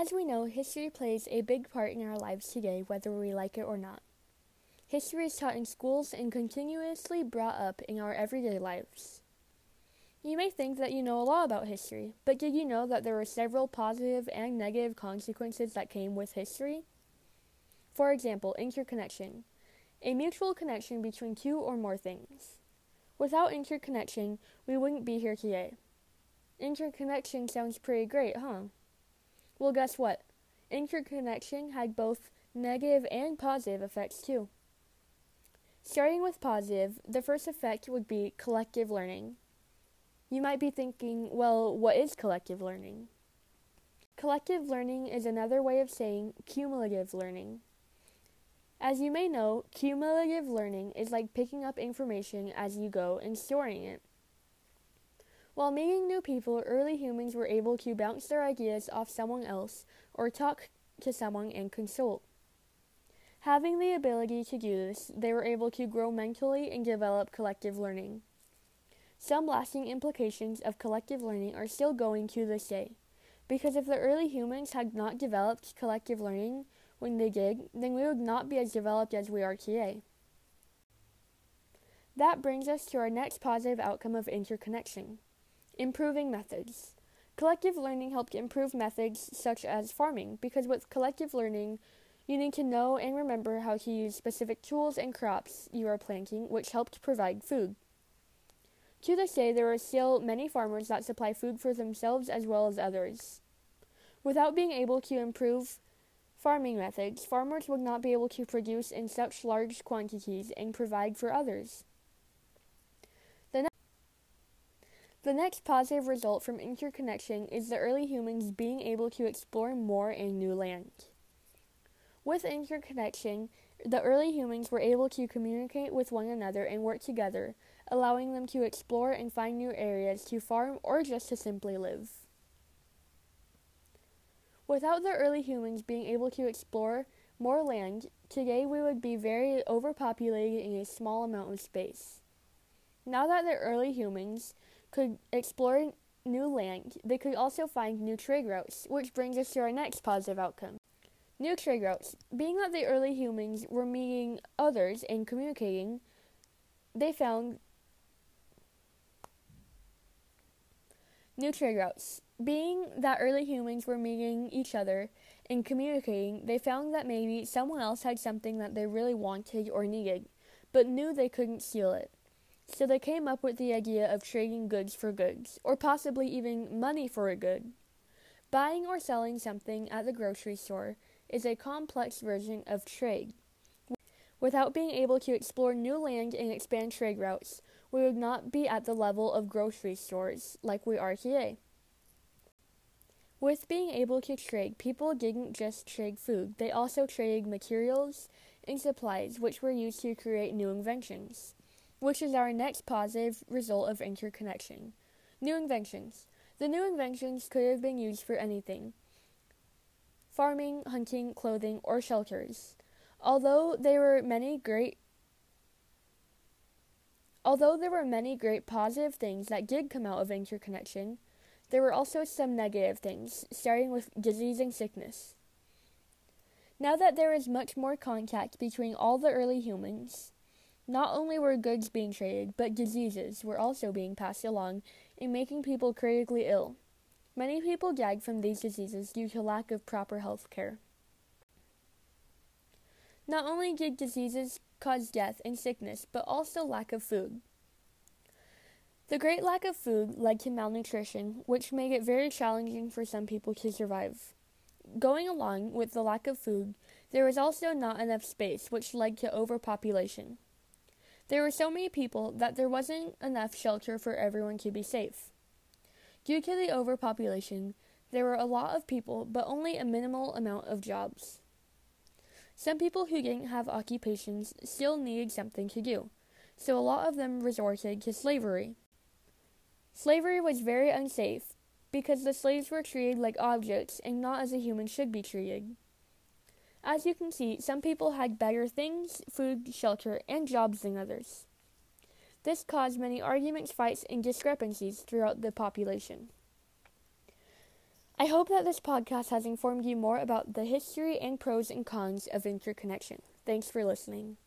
As we know, history plays a big part in our lives today, whether we like it or not. History is taught in schools and continuously brought up in our everyday lives. You may think that you know a lot about history, but did you know that there were several positive and negative consequences that came with history? For example, interconnection, a mutual connection between two or more things. Without interconnection, we wouldn't be here today. Interconnection sounds pretty great, huh? Well, guess what? Interconnection had both negative and positive effects too. Starting with positive, the first effect would be collective learning. You might be thinking, well, what is collective learning? Collective learning is another way of saying cumulative learning. As you may know, cumulative learning is like picking up information as you go and storing it. While meeting new people, early humans were able to bounce their ideas off someone else or talk to someone and consult. Having the ability to do this, they were able to grow mentally and develop collective learning. Some lasting implications of collective learning are still going to this day, because if the early humans had not developed collective learning when they did, then we would not be as developed as we are today. That brings us to our next positive outcome of interconnection improving methods. Collective learning helped improve methods such as farming, because with collective learning, you need to know and remember how to use specific tools and crops you are planting, which helped provide food. To this day, there are still many farmers that supply food for themselves as well as others. Without being able to improve farming methods, farmers would not be able to produce in such large quantities and provide for others. The, ne- the next positive result from interconnection is the early humans being able to explore more in new land. With interconnection, the early humans were able to communicate with one another and work together, allowing them to explore and find new areas to farm or just to simply live. Without the early humans being able to explore more land, today we would be very overpopulated in a small amount of space. Now that the early humans could explore new land, they could also find new trade routes, which brings us to our next positive outcome. New trade routes. Being that the early humans were meeting others and communicating, they found New trade routes. Being that early humans were meeting each other and communicating, they found that maybe someone else had something that they really wanted or needed, but knew they couldn't steal it. So they came up with the idea of trading goods for goods, or possibly even money for a good. Buying or selling something at the grocery store is a complex version of trade. Without being able to explore new land and expand trade routes, we would not be at the level of grocery stores like we are today. With being able to trade, people didn't just trade food, they also traded materials and supplies, which were used to create new inventions, which is our next positive result of interconnection. New inventions. The new inventions could have been used for anything farming, hunting, clothing, or shelters. Although there were many great Although there were many great positive things that did come out of interconnection, there were also some negative things, starting with disease and sickness. Now that there is much more contact between all the early humans, not only were goods being traded, but diseases were also being passed along and making people critically ill. Many people died from these diseases due to lack of proper health care. Not only did diseases cause death and sickness, but also lack of food. The great lack of food led to malnutrition, which made it very challenging for some people to survive. Going along with the lack of food, there was also not enough space, which led to overpopulation. There were so many people that there wasn't enough shelter for everyone to be safe. Due to the overpopulation, there were a lot of people, but only a minimal amount of jobs. Some people who didn't have occupations still needed something to do, so a lot of them resorted to slavery. Slavery was very unsafe because the slaves were treated like objects and not as a human should be treated. As you can see, some people had better things, food, shelter, and jobs than others. This caused many arguments, fights, and discrepancies throughout the population. I hope that this podcast has informed you more about the history and pros and cons of interconnection. Thanks for listening.